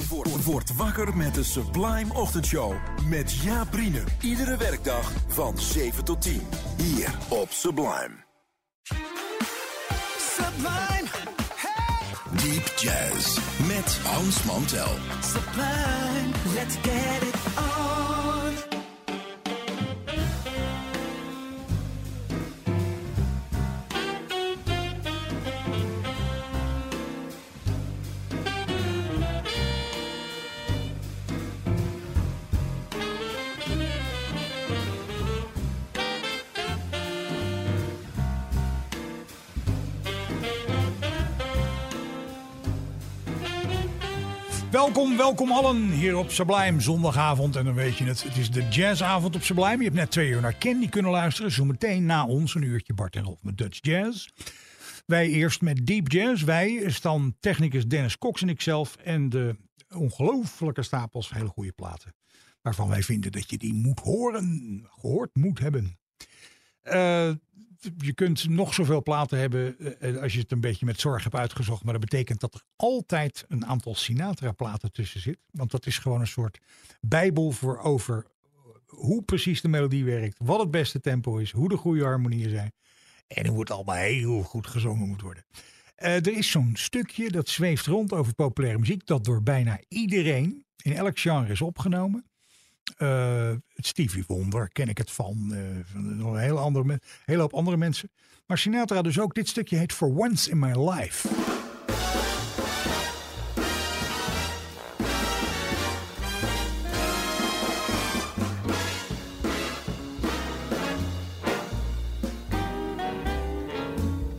Word, word wakker met de Sublime Ochtendshow. Met Jaap Riene. Iedere werkdag van 7 tot 10. Hier op Sublime. Sublime, Deep Jazz. Met Hans Mantel. sublime, let's get it on. Welkom, welkom allen hier op Sublime zondagavond. En dan weet je het, het is de jazzavond op Sublime. Je hebt net twee uur naar Candy kunnen luisteren. Zometeen na ons een uurtje Bart en Rolf met Dutch Jazz. Wij eerst met Deep Jazz. Wij is dan technicus Dennis Cox en ikzelf. En de ongelofelijke stapels hele goede platen. Waarvan wij vinden dat je die moet horen, gehoord moet hebben. Eh, je kunt nog zoveel platen hebben eh, als je het een beetje met zorg hebt uitgezocht. Maar dat betekent dat er altijd een aantal Sinatra-platen tussen zit. Want dat is gewoon een soort bijbel voor over hoe precies de melodie werkt. Wat het beste tempo is. Hoe de goede harmonieën zijn. En hoe het allemaal heel goed gezongen moet worden. Eh, er is zo'n stukje dat zweeft rond over populaire muziek. Dat door bijna iedereen in elk genre is opgenomen. Eh, Stevie Wonder ken ik het van. nog een hele, andere, me- hele hoop andere mensen. Maar Sinatra dus ook. Dit stukje heet For Once in My Life.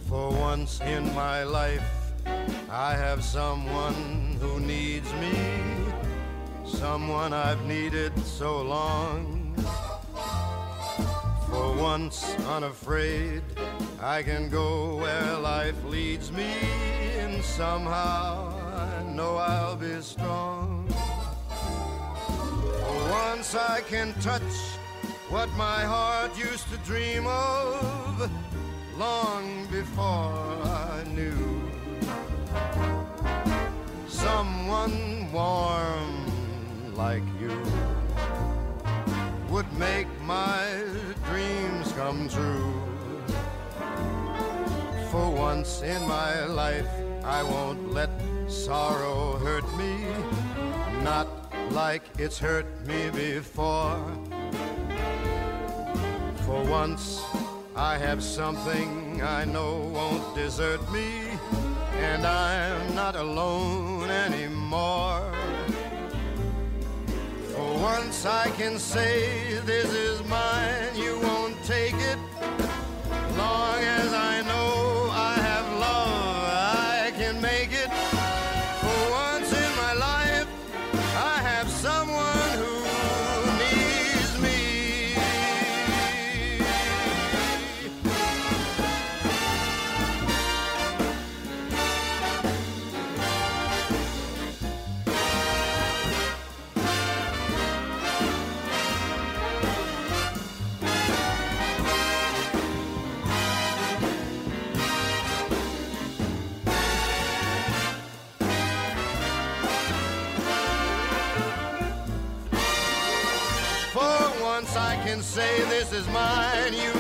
For once in my life, I have someone who needs me, someone I've needed so long. For once unafraid, I can go where life leads me, and somehow I know I'll be strong. For once I can touch what my heart used to dream of long before I knew someone warm like you would make my dreams come true. For once in my life, I won't let sorrow hurt me, not like it's hurt me before. For once, I have something I know won't desert me, and I'm not alone anymore. Once, I can say this is mine, say this is mine, you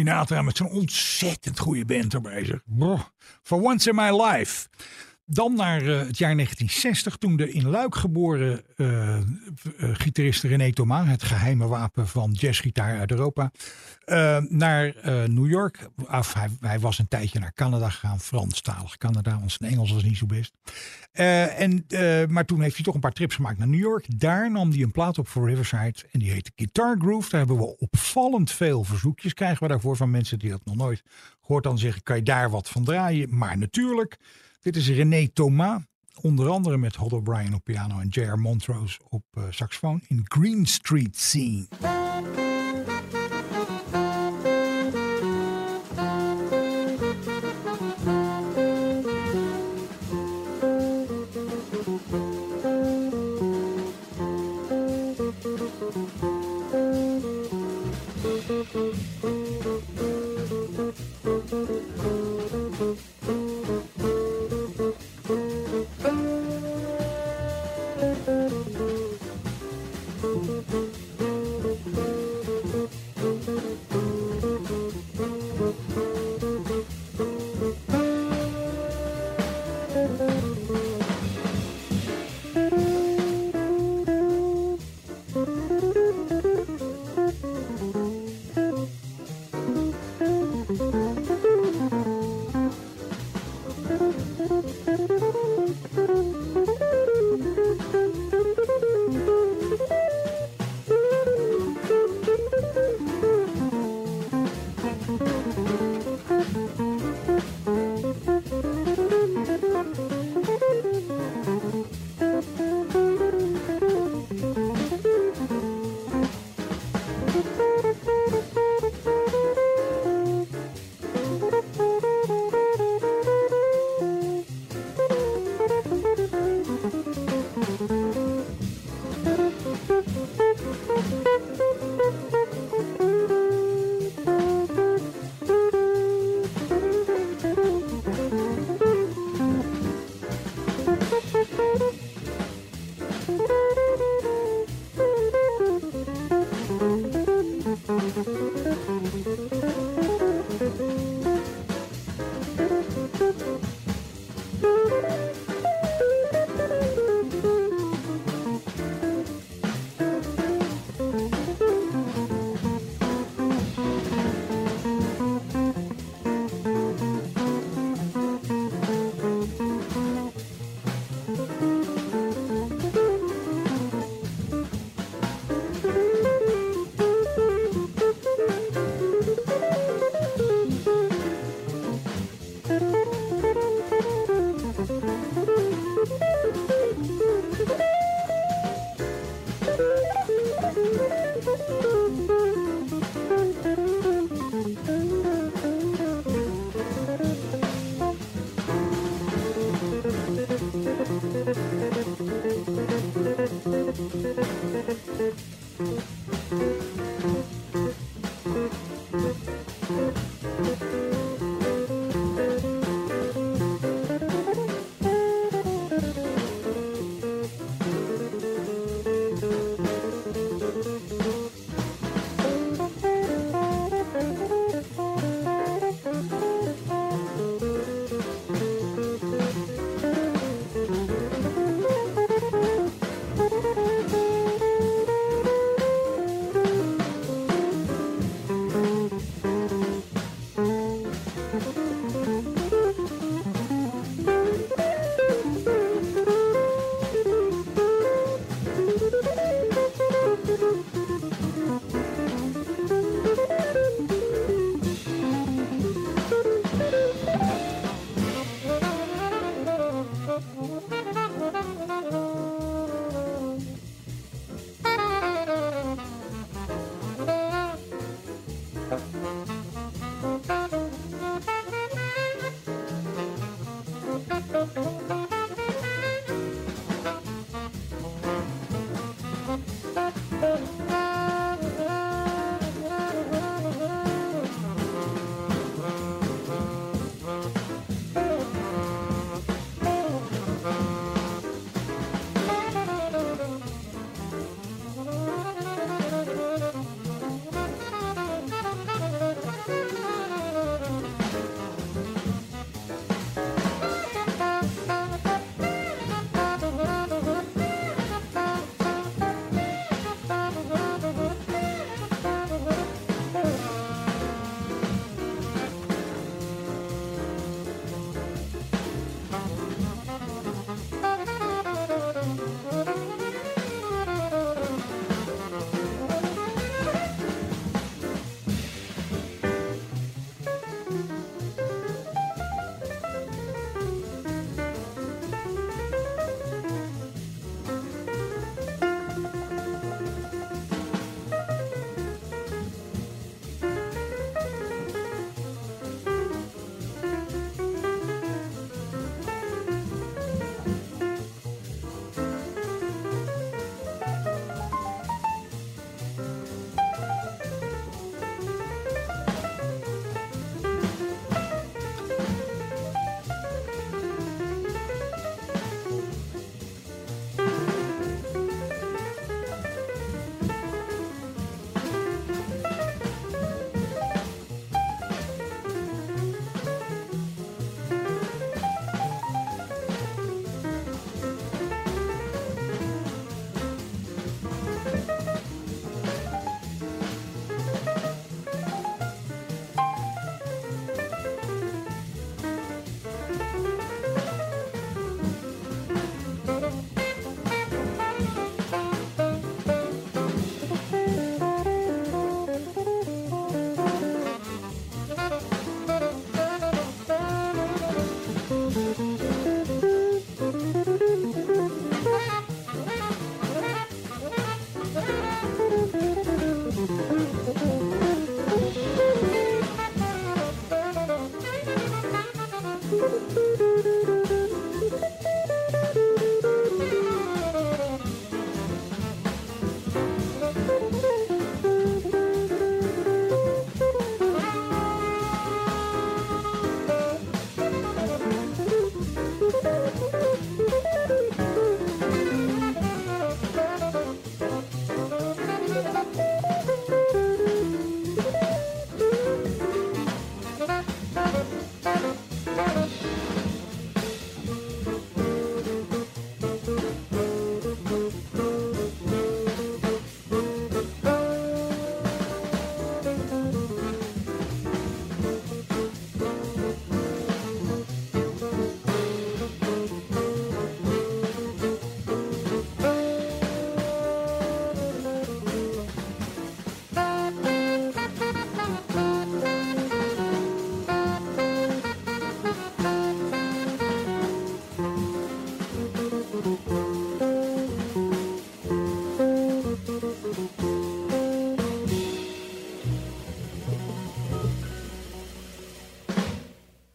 Sinatra met zijn ontzettend goede band erbij. Zeg. For once in my life. Dan naar eh, het jaar 1960, toen de in Luik geboren eh, gitarist René Thomas, het geheime wapen van jazzgitaar uit Europa, naar New York. Af, hij, hij was een tijdje naar Canada gegaan, Franstalig Canada, want zijn Engels was niet zo best. En, maar toen heeft hij toch een paar trips gemaakt naar New York. Daar nam hij een plaat op voor Riverside en die heette Guitar Groove. Daar hebben we opvallend veel verzoekjes krijgen we daarvoor van mensen die dat nog nooit gehoord dan zeggen, kan je daar wat van draaien? Maar natuurlijk, dit is René Thomas. Onder andere met Hod O'Brien op piano en J.R. Montrose op eh, saxofoon in Green Street Scene.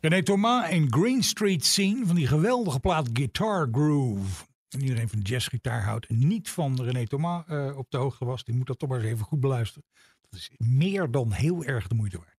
René Thomas en Green Street Scene van die geweldige plaat Guitar Groove. En iedereen van jazzgitaar houdt niet van René Thomas eh, op de hoogte was, die moet dat toch maar eens even goed beluisteren. Dat is meer dan heel erg de moeite waard.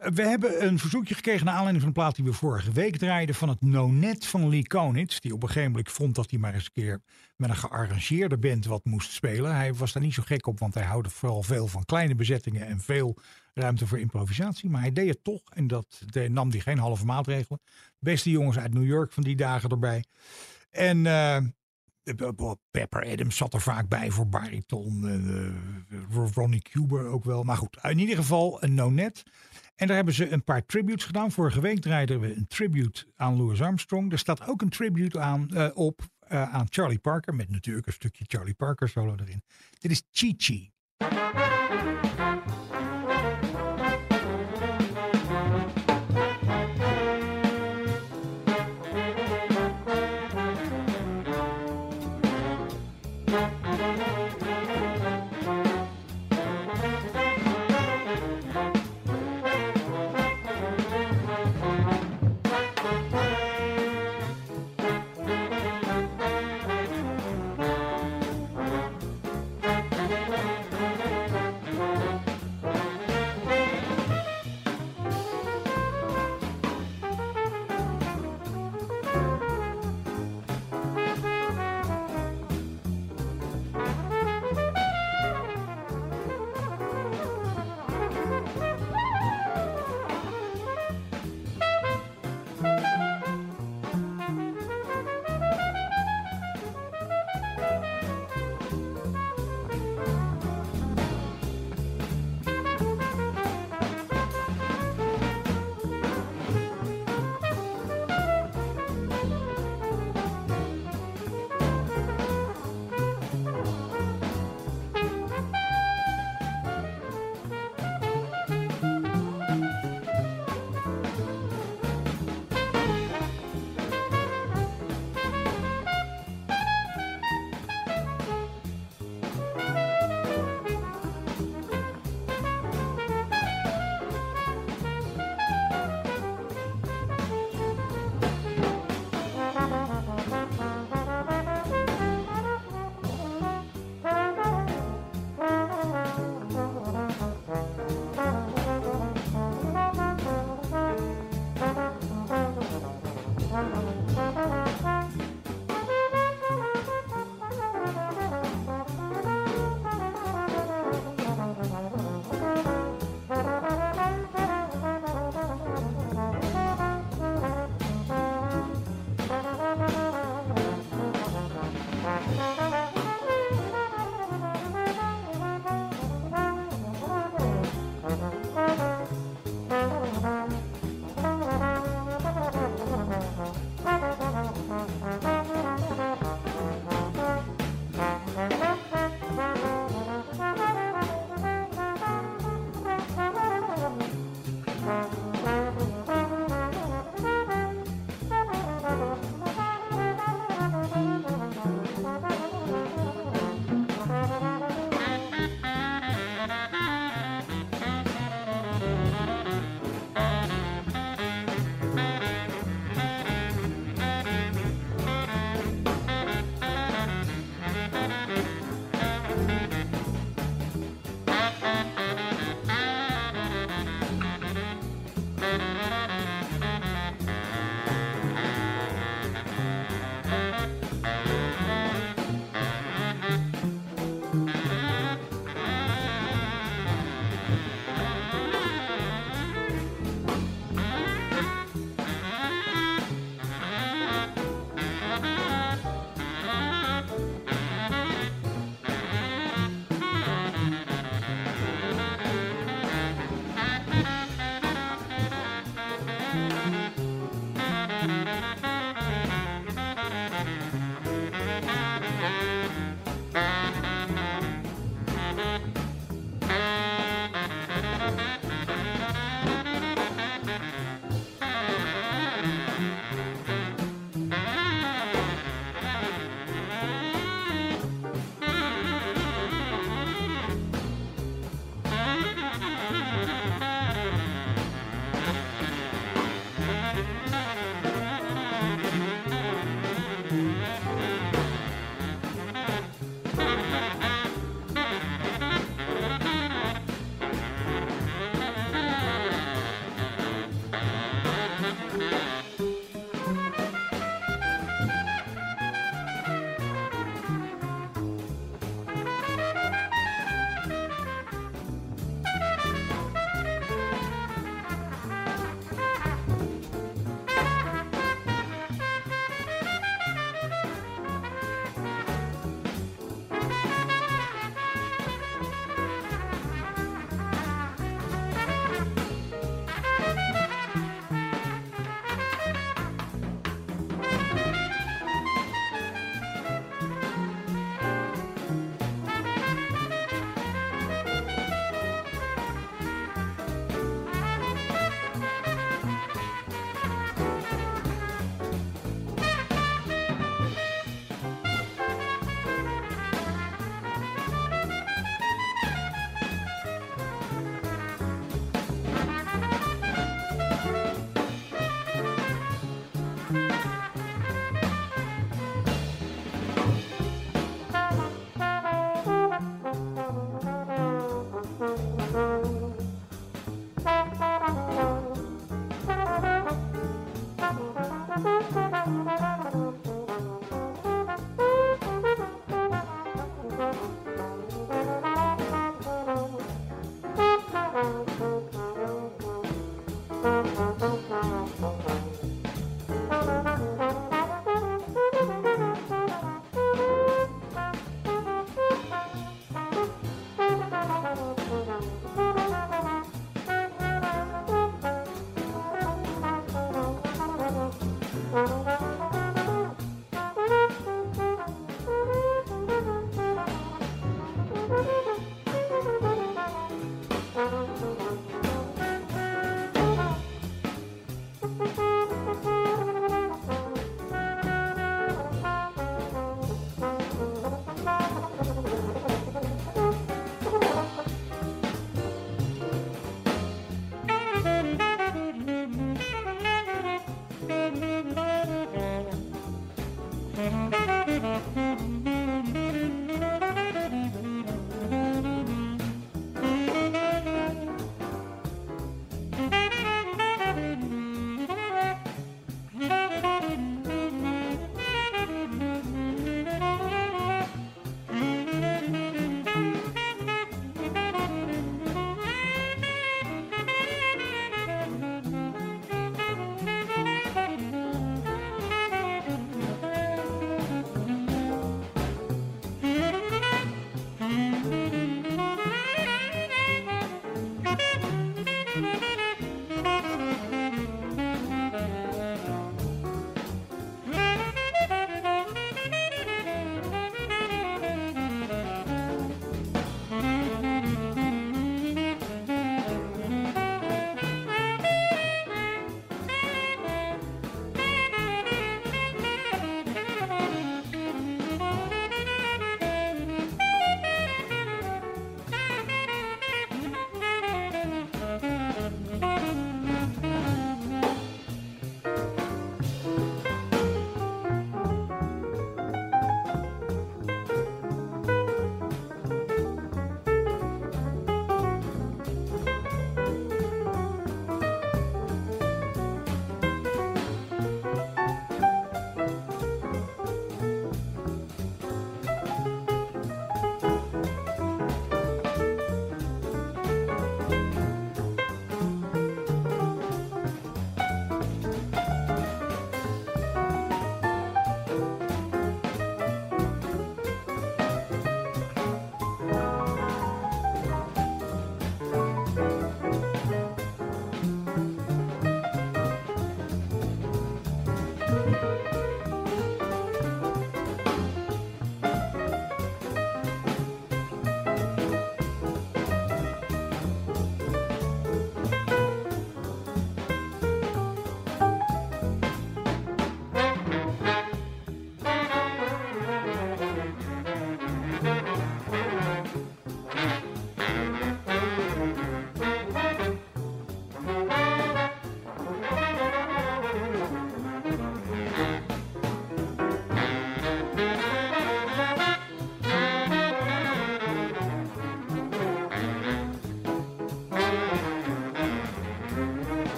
We hebben een verzoekje gekregen naar aanleiding van een plaat die we vorige week draaiden van het Nonet van Lee Konitz. Die op een gegeven moment vond dat hij maar eens een keer met een gearrangeerde band wat moest spelen. Hij was daar niet zo gek op, want hij houdt vooral veel van kleine bezettingen en veel ruimte voor improvisatie. Maar hij deed het toch en dat de- nam hij geen halve maatregelen. Beste jongens uit New York van die dagen erbij. En eh, Pepper Adams zat er vaak bij voor bariton. eh, Ronnie Cuber ook wel. Maar goed, in ieder geval een Nonet. En daar hebben ze een paar tributes gedaan. Vorige week draaiden we een tribute aan Louis Armstrong. Er staat ook een tribute aan, eh, op eh, aan Charlie Parker. Met natuurlijk een stukje Charlie Parker solo erin. Dit is Chi. Chi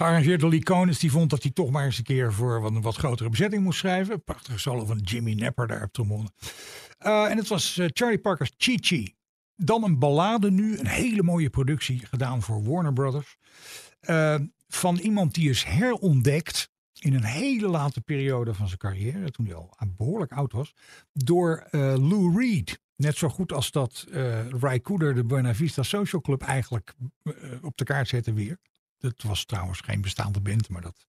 Gearrangeerd door Lee Konitz, die vond dat hij toch maar eens een keer voor een wat grotere bezetting moest schrijven. Prachtige solo van Jimmy Napper daar op trombone. Uh, en het was uh, Charlie Parker's Chi Chi. Dan een ballade nu, een hele mooie productie gedaan voor Warner Brothers. Uh, van iemand die is herontdekt in een hele late periode van zijn carrière, toen hij al behoorlijk oud was, door Lou Reed. Net zo goed als dat Ry Cooder de Buena Vista Social Club eigenlijk op de kaart zette weer. Dat was trouwens geen bestaande band, maar dat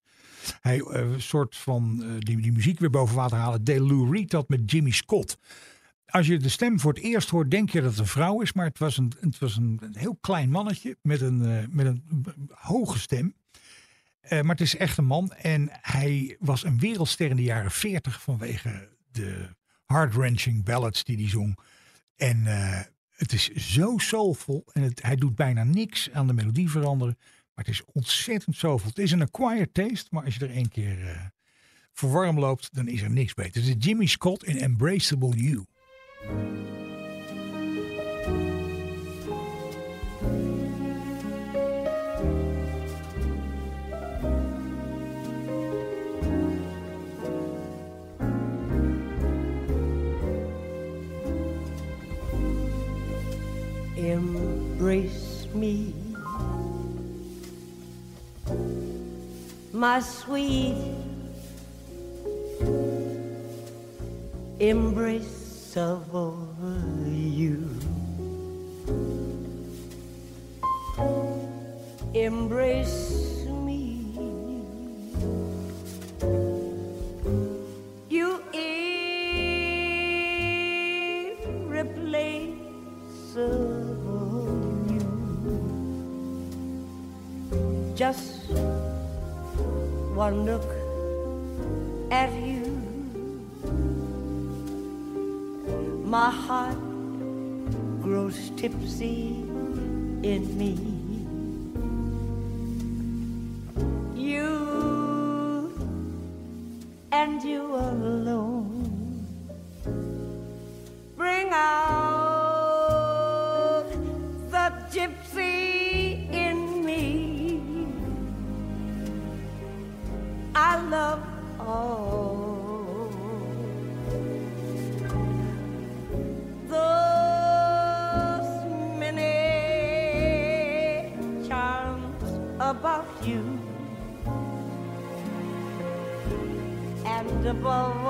hij een uh, soort van uh, die, die muziek weer boven water halen. De Lou Reed dat met Jimmy Scott. Als je de stem voor het eerst hoort, denk je dat het een vrouw is, maar het was een, het was een, heel klein mannetje met een, uh, met een hoge stem. maar het is echt een man en hij was een wereldster in de jaren 40 vanwege de heart-wrenching ballads die hij zong. En het is zo soulvol en het, hij doet bijna niks aan de melodie veranderen. Maar het is ontzettend zoveel. Het is een acquired taste, maar als je er één keer uh, voor loopt, dan is er niks beter. Het is Jimmy Scott in Embraceable You. Embrace me my sweet embrace of you. Embrace me. You irreplaceable you. Just one look at you, my heart grows tipsy in me. You and you alone people.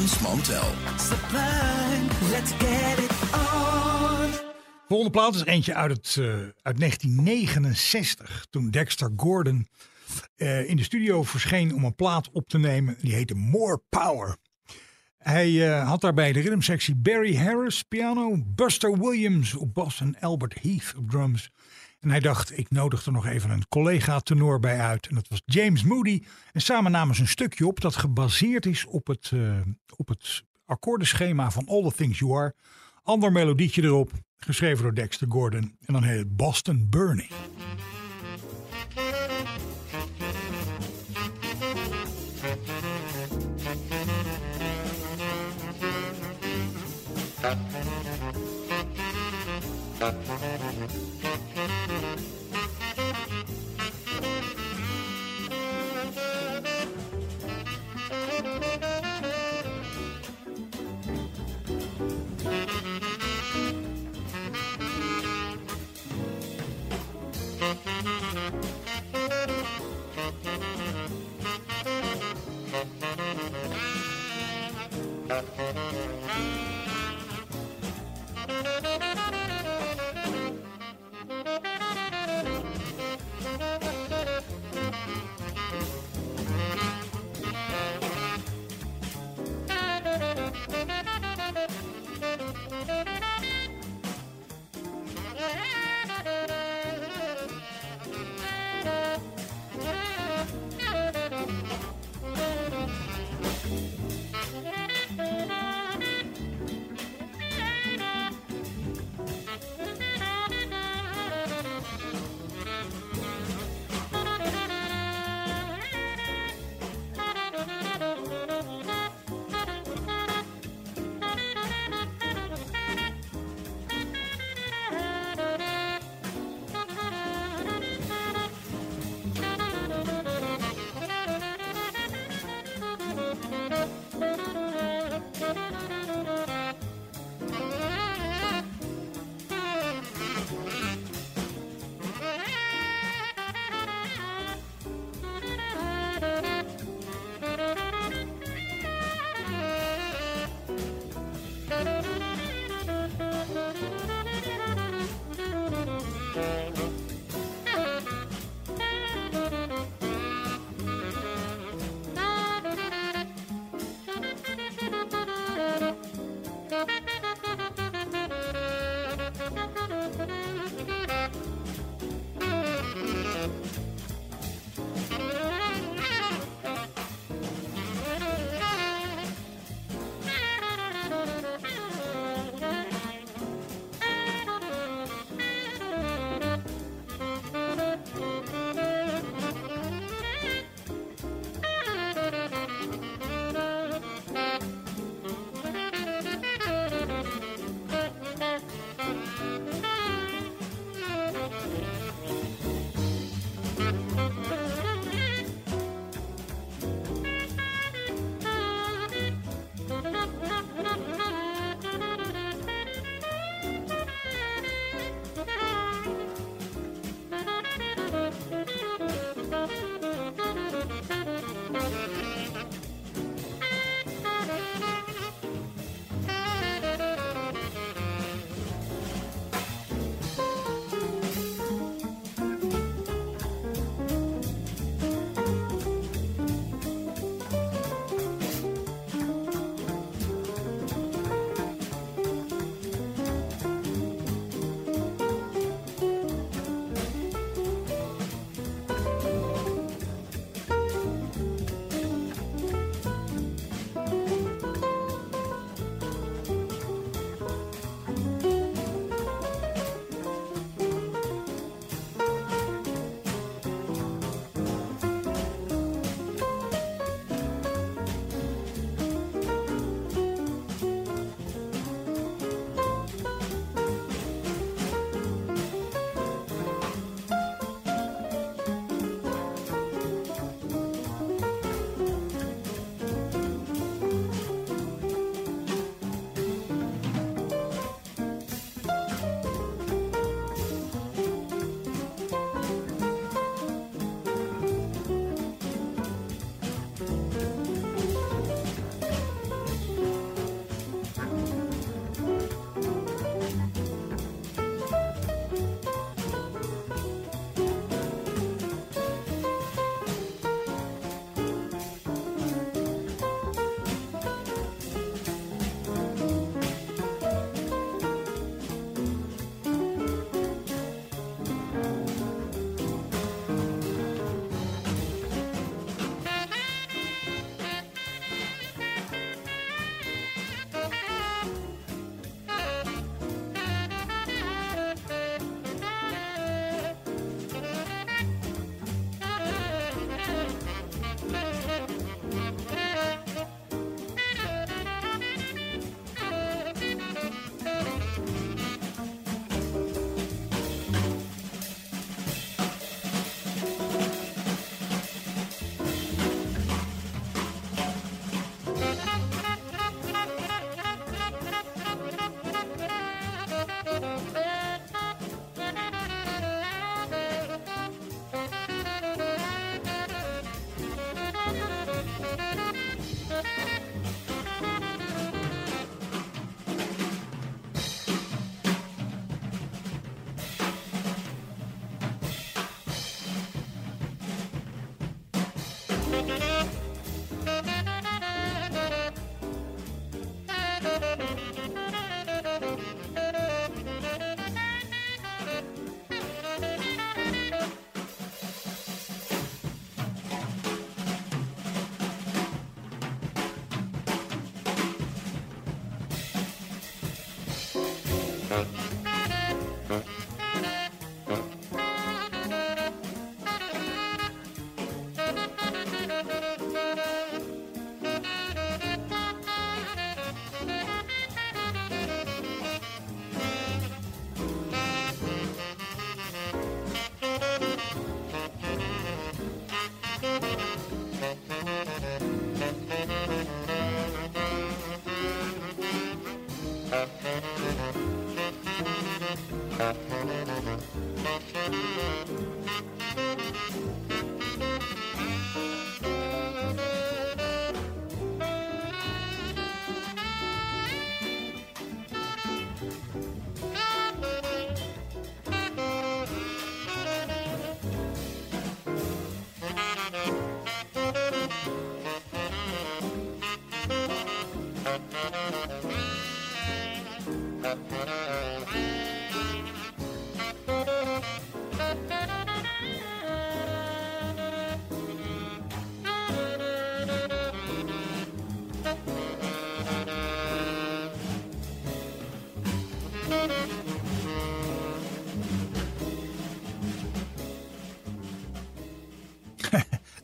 Hans Mantel. let's get it on. Volgende plaat is eentje uit, het, eh, uit 1969. Toen Dexter Gordon eh, in de studio verscheen om een plaat op te nemen. Die heette More Power. Hij eh, had daarbij de rhythmsectie Barry Harris piano, Buster Williams op bas en Albert Heath op drums. En hij dacht, ik nodig er nog even een collega-tenor bij uit. En dat was James Moody. En samen namen ze een stukje op dat gebaseerd is op het, eh, op het akkoordenschema van All the Things You Are. Ander melodietje erop, geschreven door Dexter Gordon. En dan heet het Boston Burning.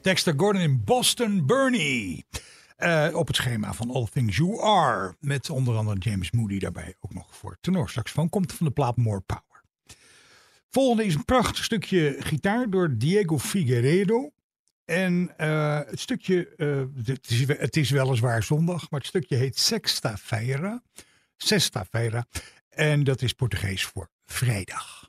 Dexter Gordon in Boston Bernie. Eh, op het schema van All Things You Are. Met onder andere James Moody daarbij ook nog voor tenorsaxofoon. Komt van de plaat More Power. Volgende is een prachtig stukje gitaar door Diego Figueiredo. En eh, het stukje, eh, het, is, het is weliswaar zondag, maar het stukje heet Sexta Feira. Sexta Feira. En dat is Portugees voor vrijdag.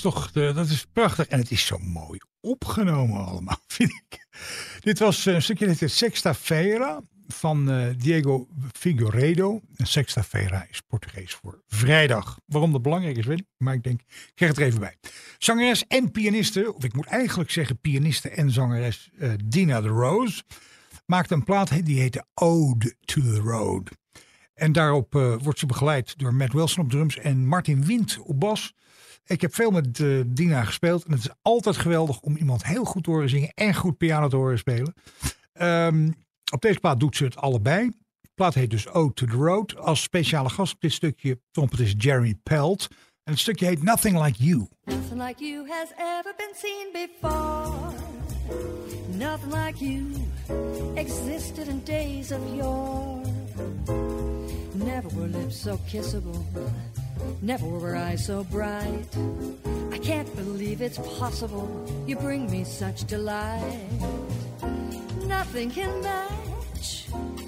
Toch eh, dat is prachtig. En het is zo mooi opgenomen allemaal, vind ik. Dit was eh, een stukje dat heet Sexta Feira van eh, Diego Figueiredo. Sexta Feira is Portugees voor vrijdag. Waarom dat belangrijk is, weet ik. Maar ik denk, ik krijg het er even bij. Zangeres en pianiste, of ik moet eigenlijk zeggen pianiste en zangeres Dina de Rose, maakte een plaat die heette Ode to the Road. En daarop wordt ze begeleid door Matt Wilson op drums en Martin Wind op bas. Ik heb veel met eh, Dina gespeeld en het is altijd geweldig om iemand heel goed te horen zingen en goed piano te horen spelen. Ehm, op deze plaat doet ze het allebei. De plaat heet dus Ode to the Road. Als speciale gast op dit stukje trompet is Jeremy Pelt. En het stukje heet Nothing Like You. Nothing like you has ever been seen before. Nothing like you existed in days of yore. Never were lips so kissable. Never were eyes so bright. I can't believe it's possible. You bring me such delight. Nothing can match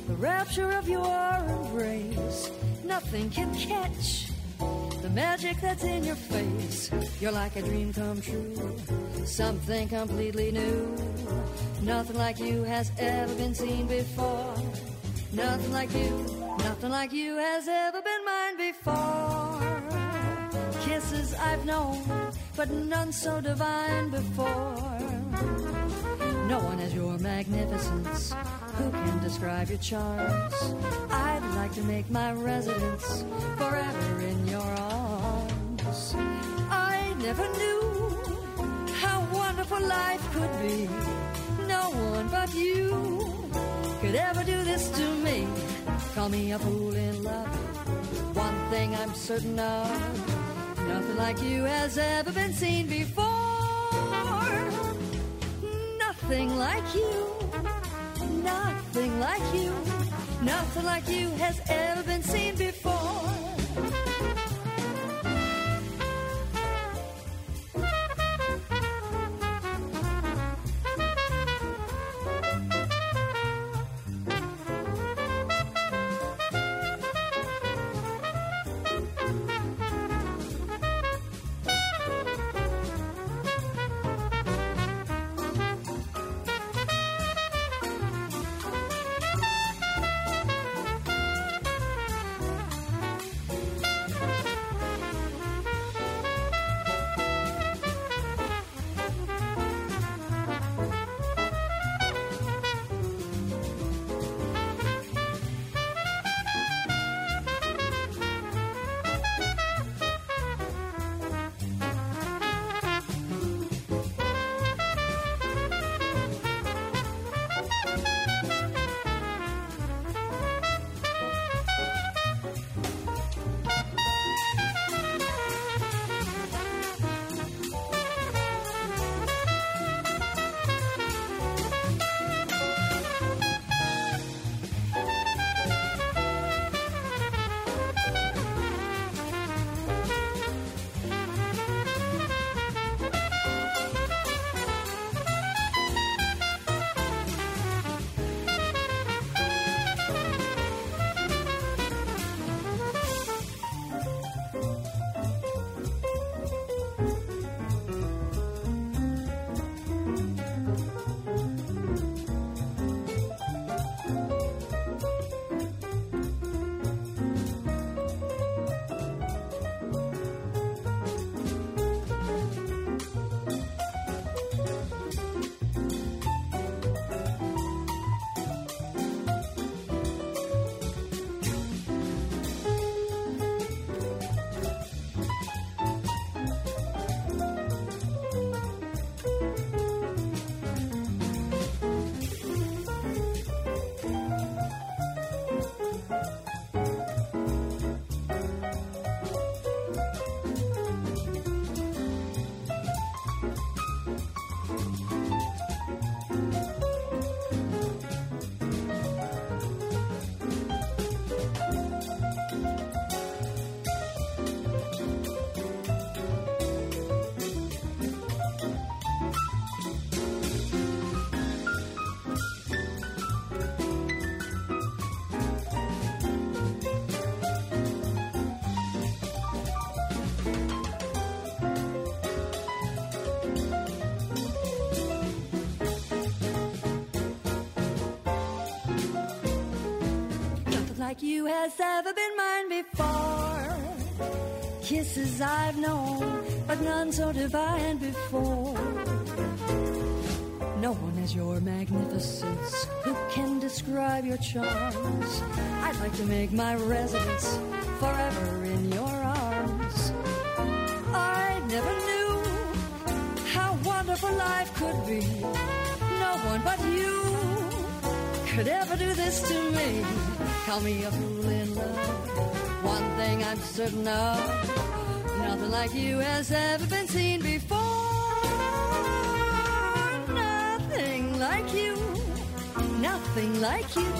the rapture of your embrace. Nothing can catch the magic that's in your face. You're like a dream come true, something completely new. Nothing like you has ever been seen before. Nothing like you, nothing like you has ever been mine before. Kisses I've known, but none so divine before. No one has your magnificence. Who can describe your charms? I'd like to make my residence forever in your arms. I never knew how wonderful life could be. No one but you could ever do this to me. Call me a fool in love. One thing I'm certain of, nothing like you has ever been seen before. Nothing like you, nothing like you, nothing like you has ever been seen before. You has ever been mine before. Kisses I've known, but none so divine before. No one has your magnificence. Who can describe your charms? I'd like to make my residence forever in your arms. I never knew how wonderful life could be. No one but you could ever do this to me. Call me a fool in love. One thing I'm certain of, nothing like you has ever been seen before. Nothing like you, nothing like you.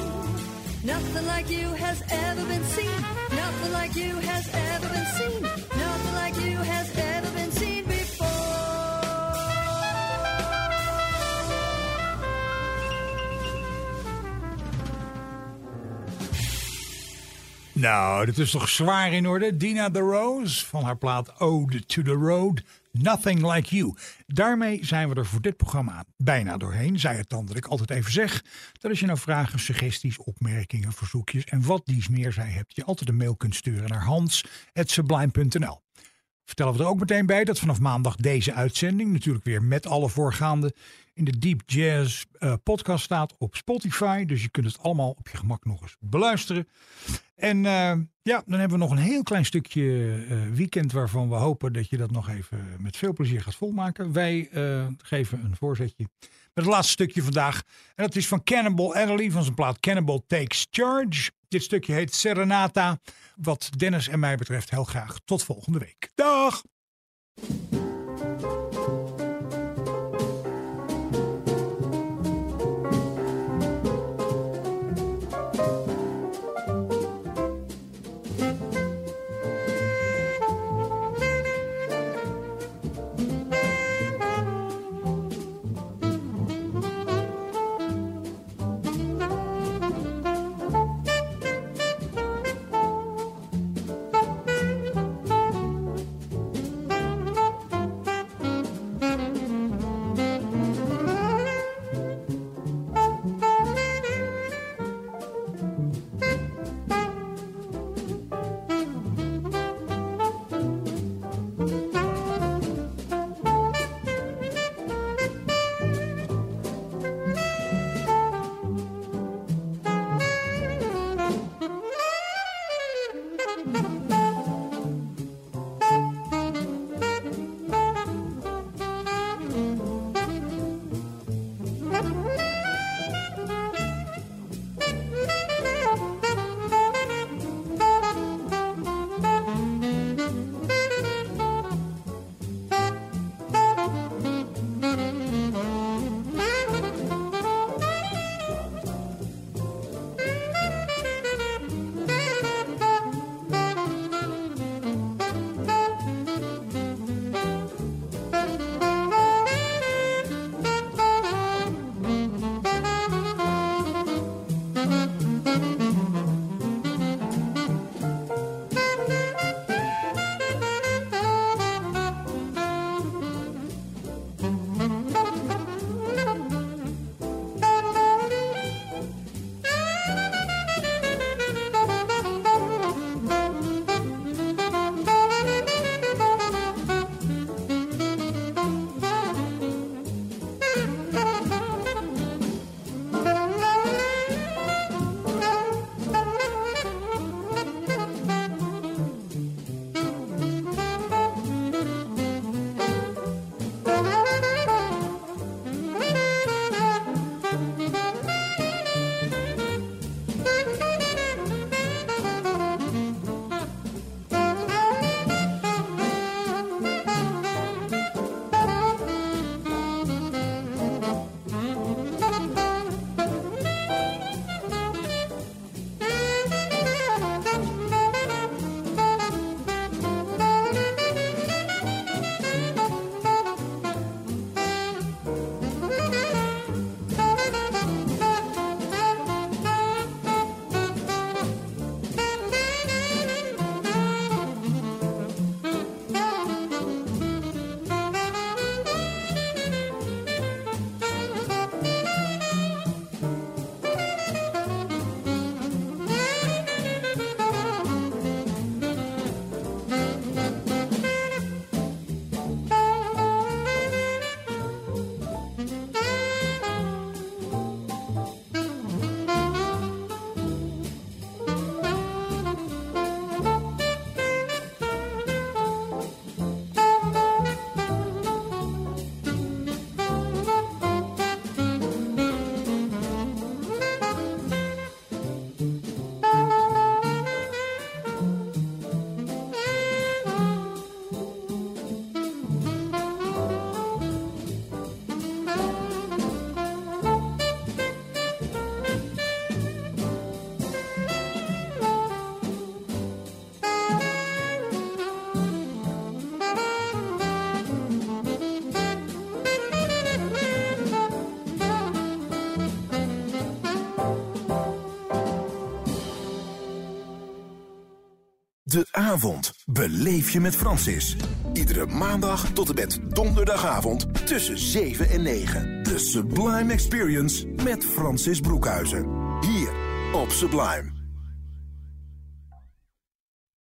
Nothing like you has ever been seen. Nothing like you has ever been seen. Nou, dit is toch zwaar in orde. Dina the Rose van haar plaat Ode to the Road. Nothing like you. Daarmee zijn we er voor dit programma bijna doorheen. Zij het dan dat ik altijd even zeg dat als je nou vragen, suggesties, opmerkingen, verzoekjes en wat dies meer zij hebt, je altijd een mail kunt sturen naar hans.sublime.nl. Vertellen we er ook meteen bij dat vanaf maandag deze uitzending, natuurlijk weer met alle voorgaande, in de Deep Jazz eh, podcast staat op Spotify. Dus je kunt het allemaal op je gemak nog eens beluisteren. En eh, ja, dan hebben we nog een heel klein stukje eh, weekend waarvan we hopen dat je dat nog even met veel plezier gaat volmaken. Wij geven een voorzetje met het laatste stukje vandaag. En dat is van Cannibal Adderley van zijn plaat Cannibal Takes Charge. Dit stukje heet Serenata. Wat Dennis en mij betreft heel graag tot volgende week. Dag! De avond beleef je met Francis. Iedere maandag tot en met donderdagavond tussen 7 en 9. De Sublime Experience met Francis Broekhuizen. Hier op Sublime.